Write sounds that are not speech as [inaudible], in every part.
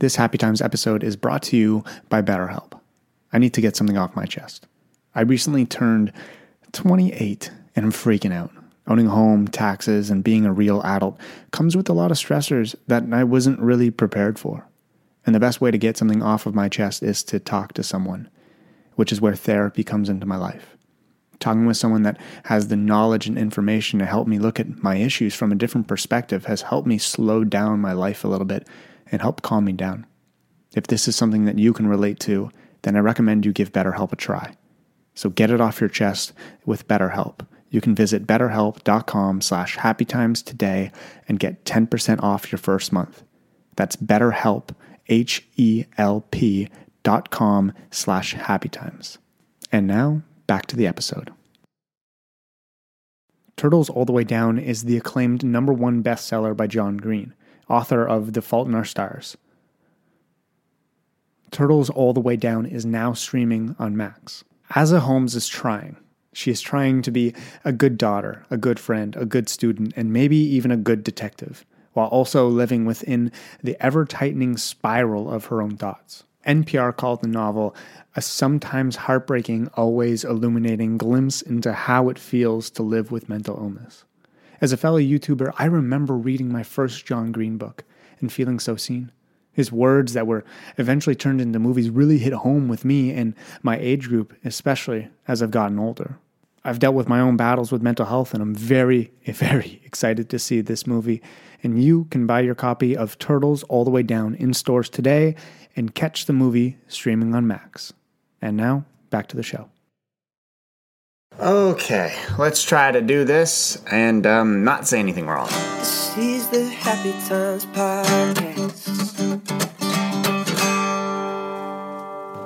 This Happy Times episode is brought to you by BetterHelp. I need to get something off my chest. I recently turned 28 and I'm freaking out. Owning a home, taxes, and being a real adult comes with a lot of stressors that I wasn't really prepared for. And the best way to get something off of my chest is to talk to someone, which is where therapy comes into my life. Talking with someone that has the knowledge and information to help me look at my issues from a different perspective has helped me slow down my life a little bit and help calm me down. If this is something that you can relate to, then I recommend you give BetterHelp a try. So get it off your chest with BetterHelp. You can visit betterhelp.com slash happytimes today and get 10% off your first month. That's betterhelp, H-E-L-P dot com slash happytimes. And now, back to the episode. Turtles All the Way Down is the acclaimed number one bestseller by John Green author of The Fault in Our Stars. Turtles All the Way Down is now streaming on Max. Aza Holmes is trying. She is trying to be a good daughter, a good friend, a good student, and maybe even a good detective, while also living within the ever tightening spiral of her own thoughts. NPR called the novel a sometimes heartbreaking, always illuminating glimpse into how it feels to live with mental illness. As a fellow YouTuber, I remember reading my first John Green book and feeling so seen. His words that were eventually turned into movies really hit home with me and my age group, especially as I've gotten older. I've dealt with my own battles with mental health, and I'm very, [laughs] very excited to see this movie. And you can buy your copy of Turtles All the Way Down in stores today and catch the movie streaming on Max. And now, back to the show. Okay, let's try to do this and um, not say anything wrong. This is the Happy Times Podcast.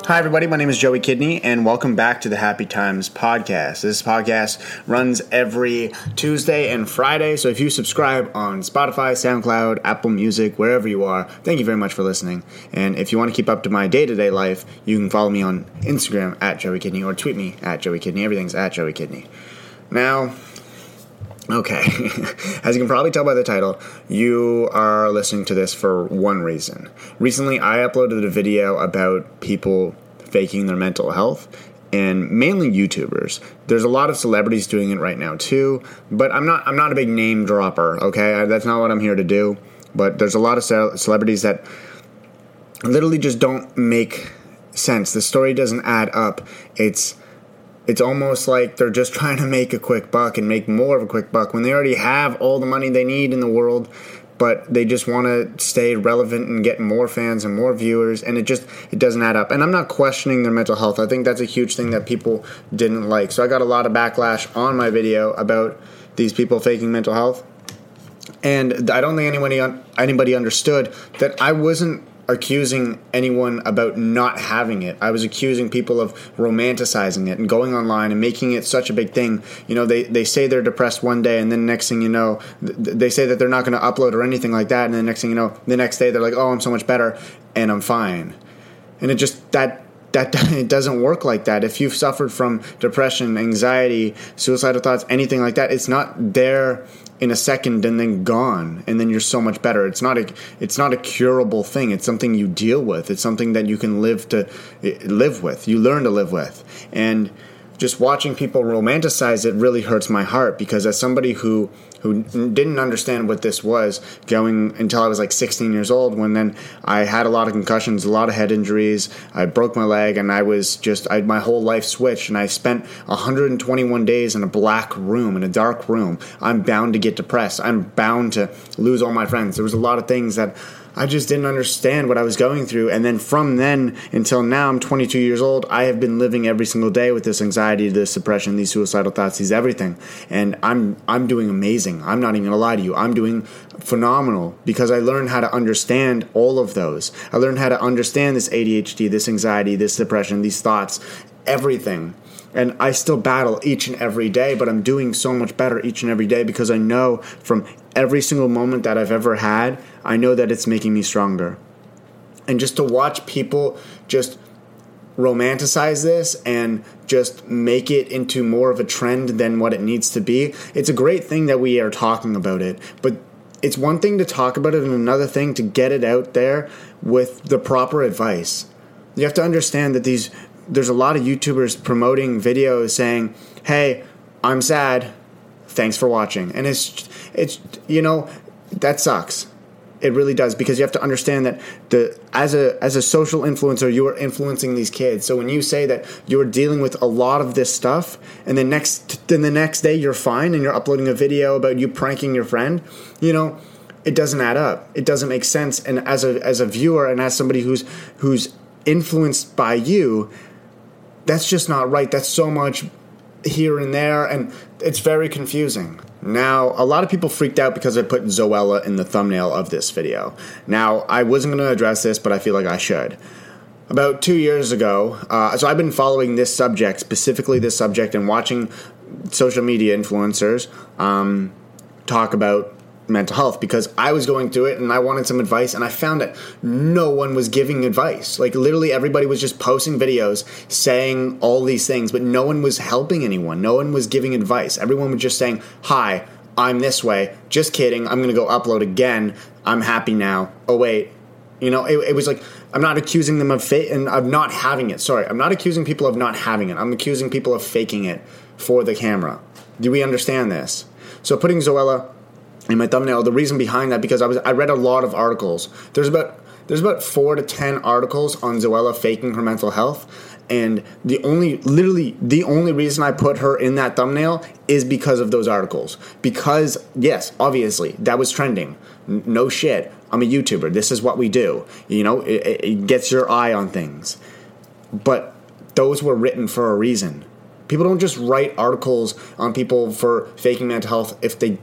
Hi, everybody. My name is Joey Kidney, and welcome back to the Happy Times Podcast. This podcast runs every Tuesday and Friday, so if you subscribe on Spotify, SoundCloud, Apple Music, wherever you are, thank you very much for listening. And if you want to keep up to my day to day life, you can follow me on Instagram at Joey Kidney or tweet me at Joey Kidney. Everything's at Joey Kidney. Now, Okay, [laughs] as you can probably tell by the title, you are listening to this for one reason. Recently, I uploaded a video about people faking their mental health and mainly YouTubers. There's a lot of celebrities doing it right now too, but I'm not I'm not a big name dropper, okay? That's not what I'm here to do. But there's a lot of celebrities that literally just don't make sense. The story doesn't add up. It's it's almost like they're just [laughs] trying to make a quick buck and make more of a quick buck when they already have all the money they need in the world but they just want to stay relevant and get more fans and more viewers and it just it doesn't add up. And i'm not questioning their mental health. I think that's a huge thing that people didn't like. So i got a lot of backlash on my video about these people faking mental health and i don't think anybody anybody understood that i wasn't accusing anyone about not having it. I was accusing people of romanticizing it and going online and making it such a big thing. You know, they, they say they're depressed one day, and then next thing you know, th- they say that they're not going to upload or anything like that, and then next thing you know, the next day they're like, "Oh, I'm so much better, and I'm fine," and it just that that [laughs] it doesn't work like that. If you've suffered from depression, anxiety, suicidal thoughts, anything like that, it's not there in a second and then gone and then you're so much better. It's not a it's not a curable thing. It's something you deal with. It's something that you can live to eh, live with. You learn to live with. And just watching people romanticize it really hurts my heart because as somebody who who didn't understand what this was going until I was like 16 years old when then I had a lot of concussions, a lot of head injuries, I broke my leg and I was just I, my whole life switched and I spent 121 days in a black room in a dark room. I'm bound to get depressed. I'm bound to lose all my friends. There was a lot of things that I just didn't understand what I was going through. And then from then until now, I'm 22 years old. I have been living every single day with this anxiety, this depression, these suicidal thoughts, these everything. And I'm I'm doing amazing. I'm not even gonna lie to you. I'm doing phenomenal because I learned how to understand all of those. I learned how to understand this ADHD, this anxiety, this depression, these thoughts, everything and I still battle each and every day, but I'm doing so much better each and every day because I know from every single moment that I've ever had, I know that it's making me stronger. And just to watch people just romanticize this and just make it into more of a trend than what it needs to be, it's a great thing that we are talking about it. But it's one thing to talk about it and another thing to get it out there with the proper advice. You have to understand that these there's a lot of YouTubers promoting videos saying, "Hey, I'm sad. Thanks for watching." And it's it's you know, that sucks. It really does because you have to understand that the as a as a social influencer, you are influencing these kids. So when you say that you're dealing with a lot of this stuff, and then next then the next day you're fine and you're uploading a video about you pranking your friend, you know, it doesn't add up. It doesn't make sense. And as a as a viewer and as somebody who's who's influenced by you, that's just not right. That's so much here and there, and it's very confusing. Now, a lot of people freaked out because I put Zoella in the thumbnail of this video. Now, I wasn't going to address this, but I feel like I should. About two years ago, uh, so I've been following this subject, specifically this subject, and watching social media influencers um, talk about mental health because I was going through it and I wanted some advice and I found that no one was giving advice. Like literally everybody was just posting videos saying all these things, but no one was helping anyone. No one was giving advice. Everyone was just saying, "Hi, I'm this way. Just kidding. I'm going to go upload again. I'm happy now." Oh wait. You know, it, it was like I'm not accusing them of fake and of not having it. Sorry, I'm not accusing people of not having it. I'm accusing people of faking it for the camera. Do we understand this? So putting Zoella in my thumbnail. The reason behind that because I was I read a lot of articles. There's about there's about four to ten articles on Zoella faking her mental health, and the only literally the only reason I put her in that thumbnail is because of those articles. Because yes, obviously that was trending. No shit. I'm a YouTuber. This is what we do. You know, it, it gets your eye on things. But those were written for a reason. People don't just write articles on people for faking mental health if they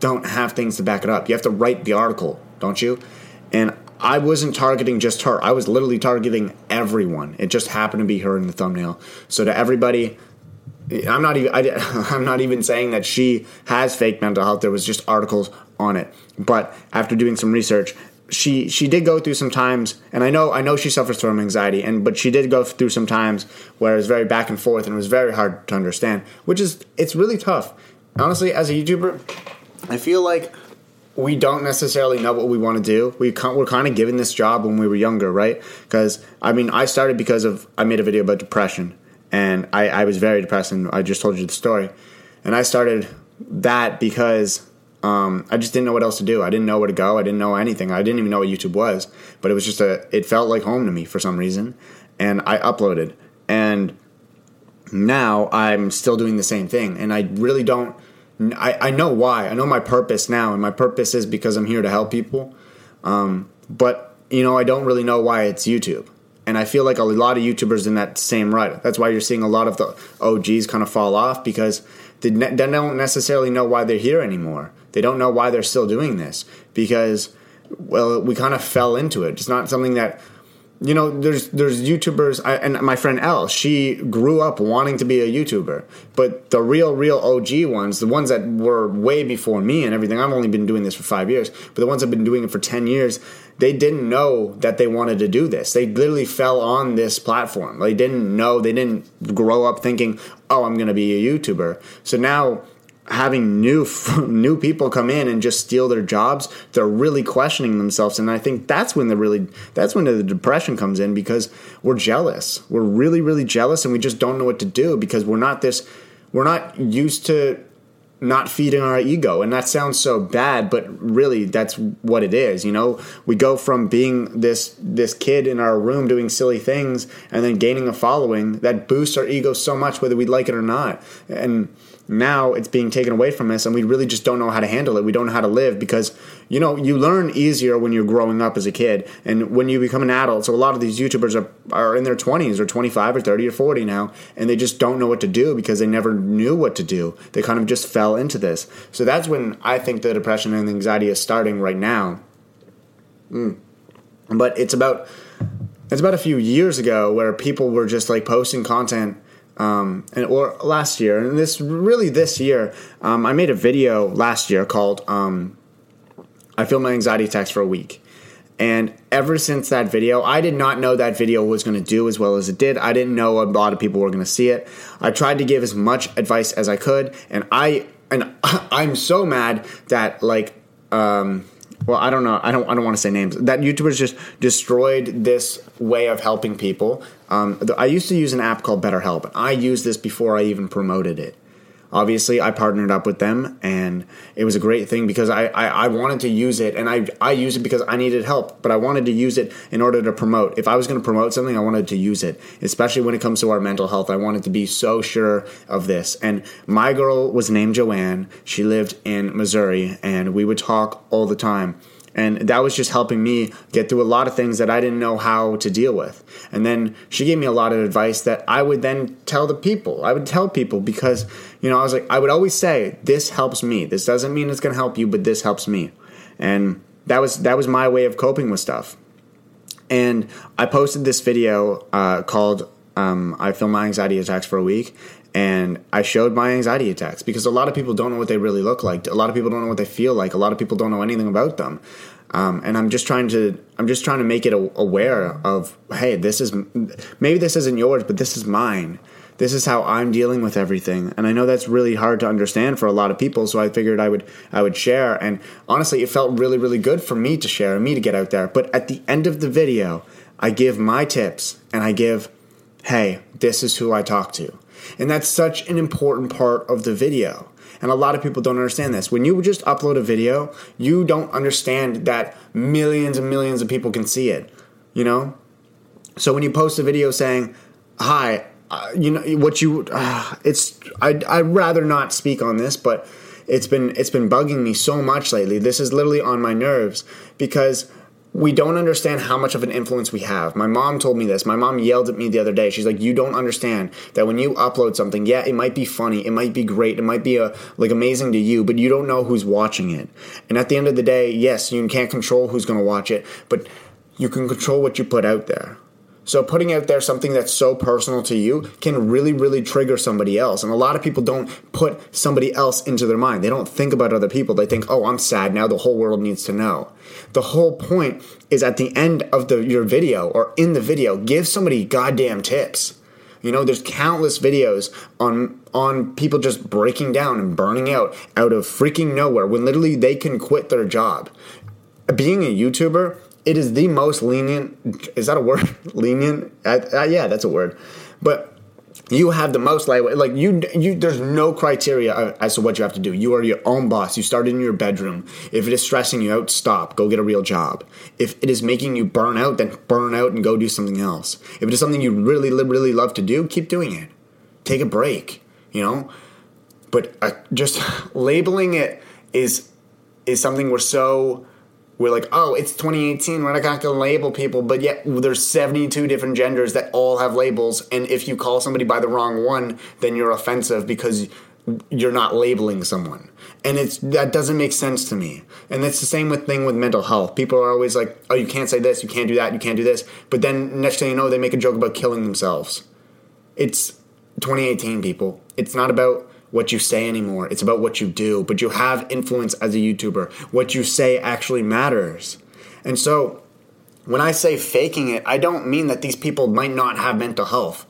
don't have things to back it up. You have to write the article, don't you? And I wasn't targeting just her. I was literally targeting everyone. It just happened to be her in the thumbnail. So to everybody, I'm not even I, [laughs] am not even saying that she has fake mental health. There was just articles on it. But after doing some research, she she did go through some times, and I know I know she suffers from anxiety, and but she did go through some times where it was very back and forth, and it was very hard to understand. Which is it's really tough. Honestly, as a YouTuber, I feel like we don't necessarily know what we want to do. We we're kind of given this job when we were younger, right? Because I mean, I started because of I made a video about depression, and I, I was very depressed, and I just told you the story. And I started that because um, I just didn't know what else to do. I didn't know where to go. I didn't know anything. I didn't even know what YouTube was. But it was just a. It felt like home to me for some reason, and I uploaded. And now I'm still doing the same thing, and I really don't I, I know why. I know my purpose now, and my purpose is because I'm here to help people. Um, but you know, I don't really know why it's YouTube, and I feel like a lot of YouTubers in that same rut. That's why you're seeing a lot of the OGs kind of fall off because they, ne- they don't necessarily know why they're here anymore. They don't know why they're still doing this because, well, we kind of fell into it. It's not something that you know, there's there's YouTubers, I, and my friend Elle, she grew up wanting to be a YouTuber, but the real, real OG ones, the ones that were way before me and everything, I've only been doing this for five years, but the ones that've been doing it for ten years, they didn't know that they wanted to do this. They literally fell on this platform. They didn't know, they didn't grow up thinking, oh, I'm going to be a YouTuber. So now having new [laughs] new people come in and just steal their jobs they're really questioning themselves. And i think that's when the really that's when the depression comes in because we're jealous. We're really really jealous and we just don't know what to do because we're not this we're not used to not feeding our ego. And that sounds so bad but really that's what it is you know? We go from being this this kid in our room doing silly things and then gaining a following that boosts our ego so much whether we like it or not. And now it's being taken away from us and we really just don't know how to handle it. We don't know how to live because you know you learn easier when you're growing up as a kid. And when you become an adult so a lot of these youtubers are, are in their 20s or 25 or 30 or 40 now and they just don't know what to do because they never knew what to do. They kind of just fell into this. So that's when i think the depression and anxiety is starting right now. Mm. but it's about it's about a few years ago where people were just like posting content um, and or last year, and this really this year, um, I made a video last year called um, "I Film My Anxiety Attacks for a Week." And ever since that video, I did not know that video was going to do as well as it did. I didn't know a lot of people were going to see it. I tried to give as much advice as I could, and I and [laughs] I'm so mad that like um, well, I don't know. I don't. I don't want to say names. That YouTubers just destroyed this way of helping people. Um, I used to use an app called BetterHelp. I used this before I even promoted it. Obviously, I partnered up with them, and it was a great thing because I, I, I wanted to use it, and I I used it because I needed help, but I wanted to use it in order to promote. If I was going to promote something, I wanted to use it, especially when it comes to our mental health. I wanted to be so sure of this. And my girl was named Joanne. She lived in Missouri, and we would talk all the time. And that was just helping me get through a lot of things that I didn't know how to deal with. And then she gave me a lot of advice that I would then tell the people. I would tell people because, you know, I was like, I would always say, this helps me. This doesn't mean it's going to help you, but this helps me. And that was that was my way of coping with stuff. And I posted this video uh, called um, "I Film My Anxiety Attacks for a Week," and I showed my anxiety attacks because a lot of people don't know what they really look like. A lot of people don't know what they feel like. A lot of people don't know anything about them. Um, and I'm just trying to I'm just trying to make it aware of hey, this is maybe this isn't yours, but this is mine. This is how I'm dealing with everything, and I know that's really hard to understand for a lot of people. So I figured I would I would share, and honestly, it felt really really good for me to share and me to get out there. But at the end of the video, I give my tips and I give, hey, this is who I talk to and that's such an important part of the video. And a lot of people don't understand this. When you just upload a video, you don't understand that millions and millions of people can see it, you know? So when you post a video saying, "Hi, uh, you know what you uh, it's I'd, I'd rather not speak on this, but it's been it's been bugging me so much lately. This is literally on my nerves because we don't understand how much of an influence we have. My mom told me this. My mom yelled at me the other day. She's like, "You don't understand that when you upload something, yeah, it might be funny, it might be great, it might be a, uh, like amazing to you, but you don't know who's watching it. And at the end of the day, yes, you can't control who's going to watch it, but you can control what you put out there." So putting out there something that's so personal to you can really, really trigger somebody else. And a lot of people don't put somebody else into their mind. They don't think about other people. They think, oh, I'm sad now. The whole world needs to know. The whole point is at the end of the, your video or in the video, give somebody goddamn tips. You know, there's countless videos on on people just breaking down and burning out out of freaking nowhere when literally they can quit their job. Being a YouTuber it is the most lenient. Is that a word? [laughs] lenient? Uh, uh, yeah, that's a word. But you have the most lightweight. Like you, you. There's no criteria as to what you have to do. You are your own boss. You start in your bedroom. If it is stressing you out, stop. Go get a real job. If it is making you burn out, then burn out and go do something else. If it is something you really, really love to do, keep doing it. Take a break. You know. But uh, just [laughs] labeling it is is something we're so we're like, oh, it's 2018. We're not going to label people, but yet there's 72 different genders that all have labels. And if you call somebody by the wrong one, then you're offensive because you're not labeling someone. And it's that doesn't make sense to me. And it's the same with thing with mental health. People are always like, oh, you can't say this, you can't do that, you can't do this. But then next thing you know, they make a joke about killing themselves. It's 2018, people. It's not about what you say anymore. It's about what you do. But you have influence as a YouTuber. What you say actually matters. And so when I say faking it, I don't mean that these people might not have mental health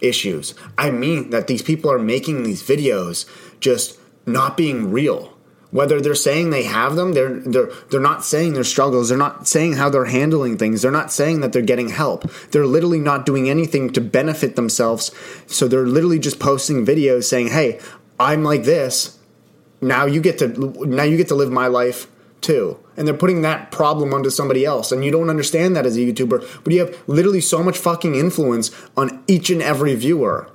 issues. I mean that these people are making these videos just not being real. Whether they're saying they have them, they're they're they're not saying their struggles, they're not saying how they're handling things, they're not saying that they're getting help. They're literally not doing anything to benefit themselves. So they're literally just posting videos saying, "Hey, I'm like this. Now you get to now you get to live my life too. And they're putting that problem onto somebody else. And you don't understand that as a YouTuber, but you have literally so much fucking influence on each and every viewer.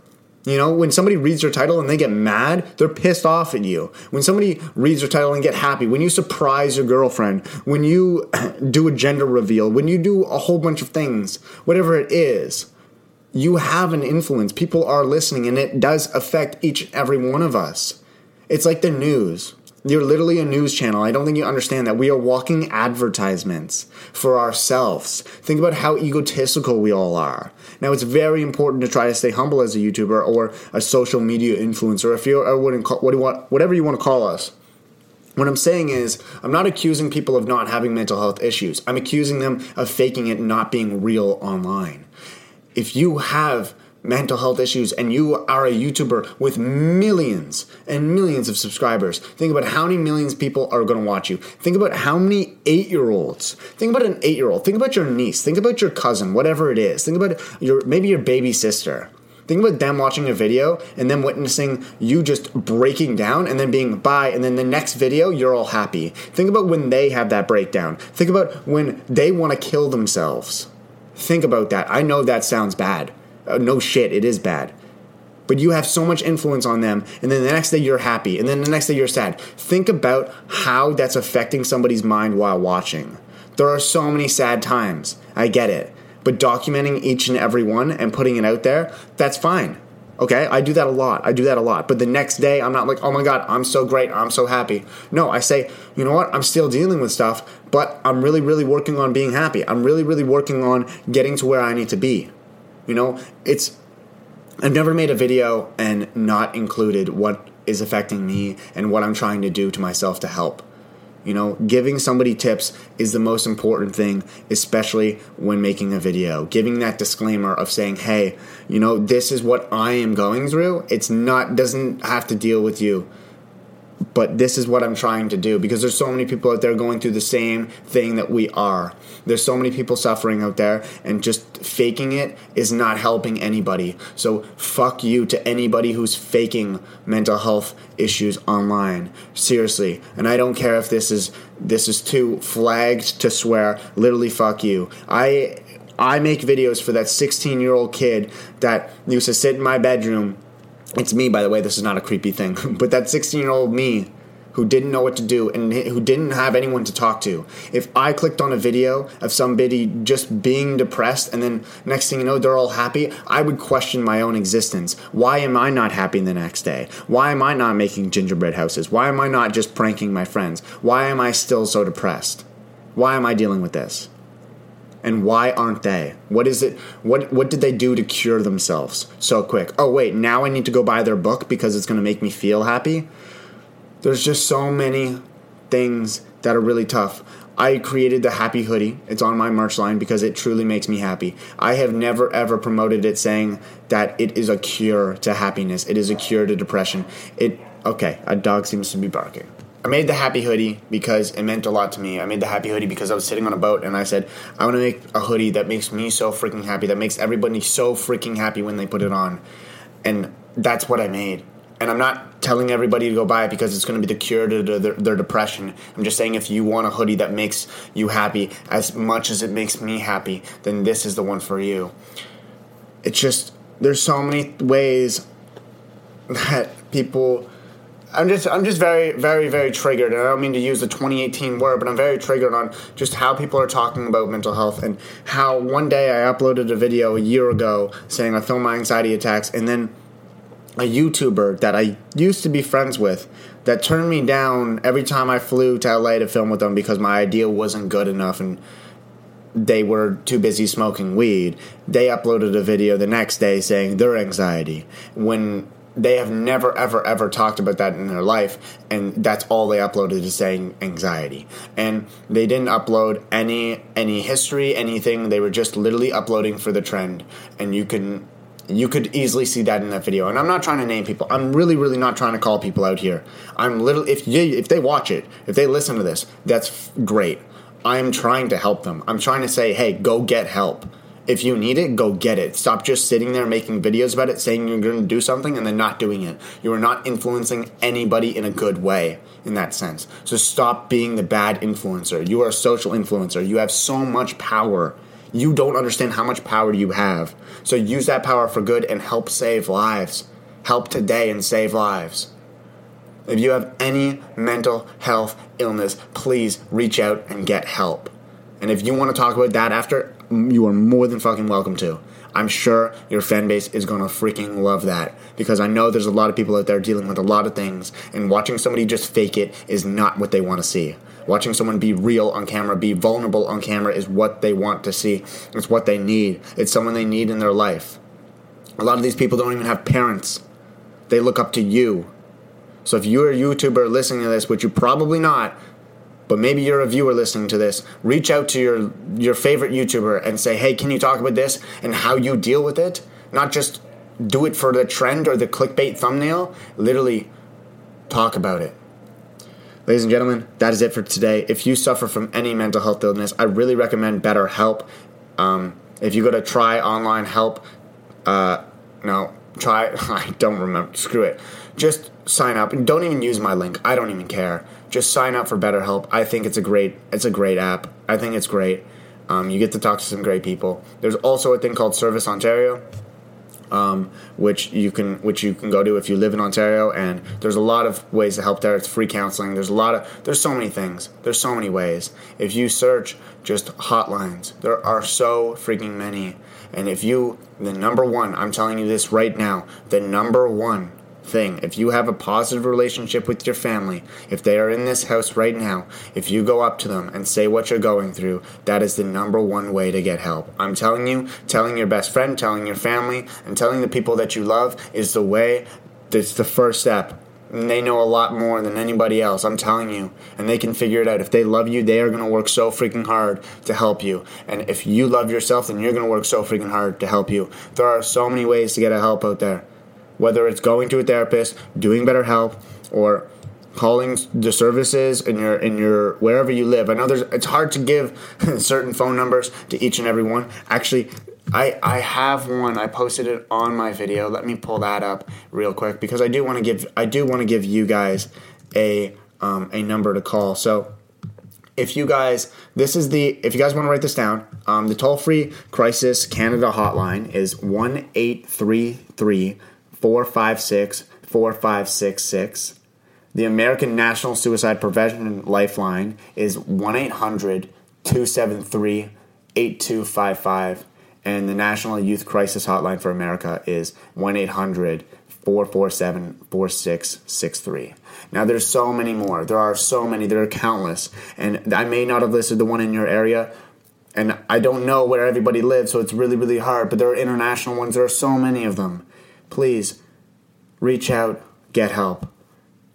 You know, when somebody reads your title and they get mad, they're pissed off at you. When somebody reads your title and get happy, when you surprise your girlfriend, when you [clears throat] do a gender reveal, when you do a whole bunch of things, whatever it is, you have an influence. People are listening, and it does affect each and every one of us. It's like the news. You're literally a news channel. I don't think you understand that. We are walking advertisements for ourselves. Think about how egotistical we all are. Now, it's very important to try to stay humble as a YouTuber or a social media influencer, if you're, whatever you want to call us. What I'm saying is, I'm not accusing people of not having mental health issues. I'm accusing them of faking it not being real online if you have mental health issues and you are a YouTuber with millions and millions of subscribers, think about how many millions of people are going to watch you. Think about how many eight year olds. Think about an eight year old. Think about your niece. Think about your cousin, whatever it is. Think about your maybe your baby sister. Think about them watching a video and then witnessing you just breaking down and then being bye, and then the next video you're all happy. Think about when they have that breakdown. Think about when they want to kill themselves. Think about that. I know that sounds bad. Uh, no shit, it is bad. But you have so much influence on them, and then the next day you're happy, and then the next day you're sad. Think about how that's affecting somebody's mind while watching. There are so many sad times. I get it. But documenting each and every one and putting it out there, that's fine. Okay, I do that a lot. I do that a lot. But the next day, I'm not like, oh my God, I'm so great. I'm so happy. No, I say, you know what? I'm still dealing with stuff, but I'm really, really working on being happy. I'm really, really working on getting to where I need to be. You know, it's, I've never made a video and not included what is affecting me and what I'm trying to do to myself to help. You know, giving somebody tips is the most important thing, especially when making a video. Giving that disclaimer of saying, "Hey, you know, this is what I am going through. It's not doesn't have to deal with you." But this is what I'm trying to do because there's so many people out there going through the same thing that we are. There's so many people suffering out there, and just faking it is not helping anybody. So, fuck you to anybody who's faking mental health issues online. Seriously. And I don't care if this is this is too flagged to swear. Literally, fuck you. I I make videos for that 16 year old kid that used to sit in my bedroom it's me, by the way. This is not a creepy thing. [laughs] but that 16 year old me who didn't know what to do and who didn't have anyone to talk to. If I clicked on a video of somebody just being depressed and then next thing you know they're all happy, I would question my own existence. Why am I not happy the next day? Why am I not making gingerbread houses? Why am I not just pranking my friends? Why am I still so depressed? Why am I dealing with this? And why aren't they? What is it? What what did they do to cure themselves so quick? Oh wait, now I need to go buy their book because it's going to make me feel happy. There's just so many things that are really tough. I created the happy hoodie. It's on my merch line because it truly makes me happy. I have never ever promoted it saying that it is a cure to happiness. It is a cure to depression. It okay, a dog seems to be barking. I made the happy hoodie because it meant a lot to me. I made the happy hoodie because I was sitting on a boat and I said, I want to make a hoodie that makes me so freaking happy, that makes everybody so freaking happy when they put it on. And that's what I made. And I'm not telling everybody to go buy it because it's going to be the cure to their, their, depression. I'm just saying if you want a hoodie that makes you happy as much as it makes me happy, then this is the one for you. It's just, there's so many ways [laughs] that people I'm just I'm just very very very triggered, and I don't mean to use the 2018 word, but I'm very triggered on just how people are talking about mental health and how one day I uploaded a video a year ago saying I film my anxiety attacks, and then a YouTuber that I used to be friends with that turned me down every time I flew to LA to film with them because my idea wasn't good enough and they were too busy smoking weed. They uploaded a video the next day saying their anxiety when they have never ever ever talked about that in their life and that's all they uploaded is saying anxiety. And they didn't upload any any history anything. They were just literally uploading for the trend and you can you could easily see that in that video. And i'm not trying to name people. I'm really really not trying to call people out here. I'm little if you if they watch it if they listen to this that's great. I'm trying to help them. I'm trying to say hey go get help if you need it, go get it. Stop just sitting there making videos about it, saying you're going to do something and then not doing it. You are not influencing anybody in a good way in that sense. So stop being the bad influencer. You are a social influencer. You have so much power. You don't understand how much power you have. So use that power for good and help save lives. Help today and save lives. If you have any mental health illness, please reach out and get help. And if you want to talk about that after, you are more than fucking welcome to. I'm sure your fan base is gonna freaking love that because I know there's a lot of people out there dealing with a lot of things, and watching somebody just fake it is not what they want to see. Watching someone be real on camera, be vulnerable on camera, is what they want to see. It's what they need. It's someone they need in their life. A lot of these people don't even have parents. They look up to you. So if you're a YouTuber listening to this, which you probably not, but maybe you're a viewer listening to this, reach out to your your favorite YouTuber and say, "Hey, can you talk about this and how you deal with it?" Not just do it for the trend or the clickbait thumbnail. Literally, talk about it. Ladies and gentlemen, that is it for today. If you suffer from any mental health illness, I really recommend BetterHelp. Um, if you go to try online help, uh, no, try, [laughs] I don't remember, screw it. Just sign up and don't even use my link. I don't even care. Just sign up for BetterHelp. I think it's a great, it's a great app. I think it's great. Um, you get to talk to some great people. There's also a thing called Service Ontario um, which you can which you can go to if you live in Ontario. And there's a lot of ways to help there. It's free counseling. There's a lot of there's so many things. There's so many ways. If you search just hotlines, there are so freaking many. And if you the number one, I'm telling you this right now, the number one thing. If you have a positive relationship with your family, if they are in this house right now, if you go up to them and say what you're going through, that is the number one way to get help. I'm telling you, telling your best friend, telling your family, and telling the people that you love is the way, it's the first step. And they know a lot more than anybody else, I'm telling you. And they can figure it out. If they love you, they are going to work so freaking hard to help you. And if you love yourself, then you're going to work so freaking hard to help you. There are so many ways to get a help out there whether it's going to a therapist, doing BetterHelp, or calling the services in your in your wherever you live. I know there's it's hard to give [laughs] certain phone numbers to each and every one. Actually, I I have one. I posted it on my video. Let me pull that up real quick because I do want to give I do want to give you guys a um, a number to call. So if you guys this is the if you guys want to write this down um, the toll free crisis canada hotline is 1833 456 4566. The American National Suicide Prevention Lifeline is 1 800 273 8255. And the National Youth Crisis Hotline for America is 1 800 447 4663. Now, there's so many more. There are so many. There are countless. And I may not have listed the one in your area, and I don't know where everybody lives, so it's really, really hard. But there are international ones. There are so many of them please reach out, get help.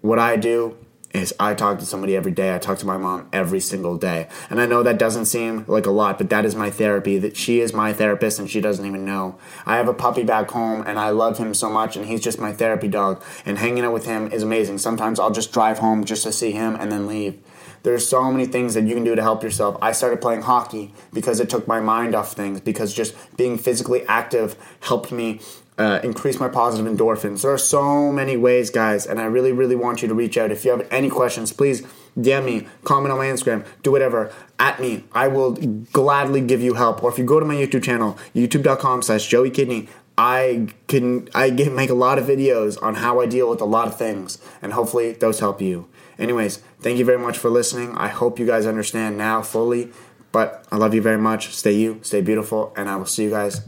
What I do is I talk to somebody every day. I talk to my mom every single day. And I know that doesn't seem like a lot, but that is my therapy. That she is my therapist and she doesn't even know. I have a puppy back home and I love him so much and he's just my therapy dog. And hanging out with him is amazing. Sometimes I'll just drive home just to see him and then leave. There's so many things that you can do to help yourself. I started playing hockey because it took my mind off things because just being physically active helped me uh, increase my positive endorphins. There are so many ways, guys, and I really, really want you to reach out. If you have any questions, please DM me, comment on my Instagram, do whatever at me. I will gladly give you help. Or if you go to my YouTube channel, youtube.com slash Joey Kidney, I can I get, make a lot of videos on how I deal with a lot of things, and hopefully those help you. Anyways, thank you very much for listening. I hope you guys understand now fully, but I love you very much. Stay you, stay beautiful, and I will see you guys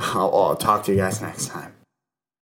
I'll, I'll talk to you guys next time.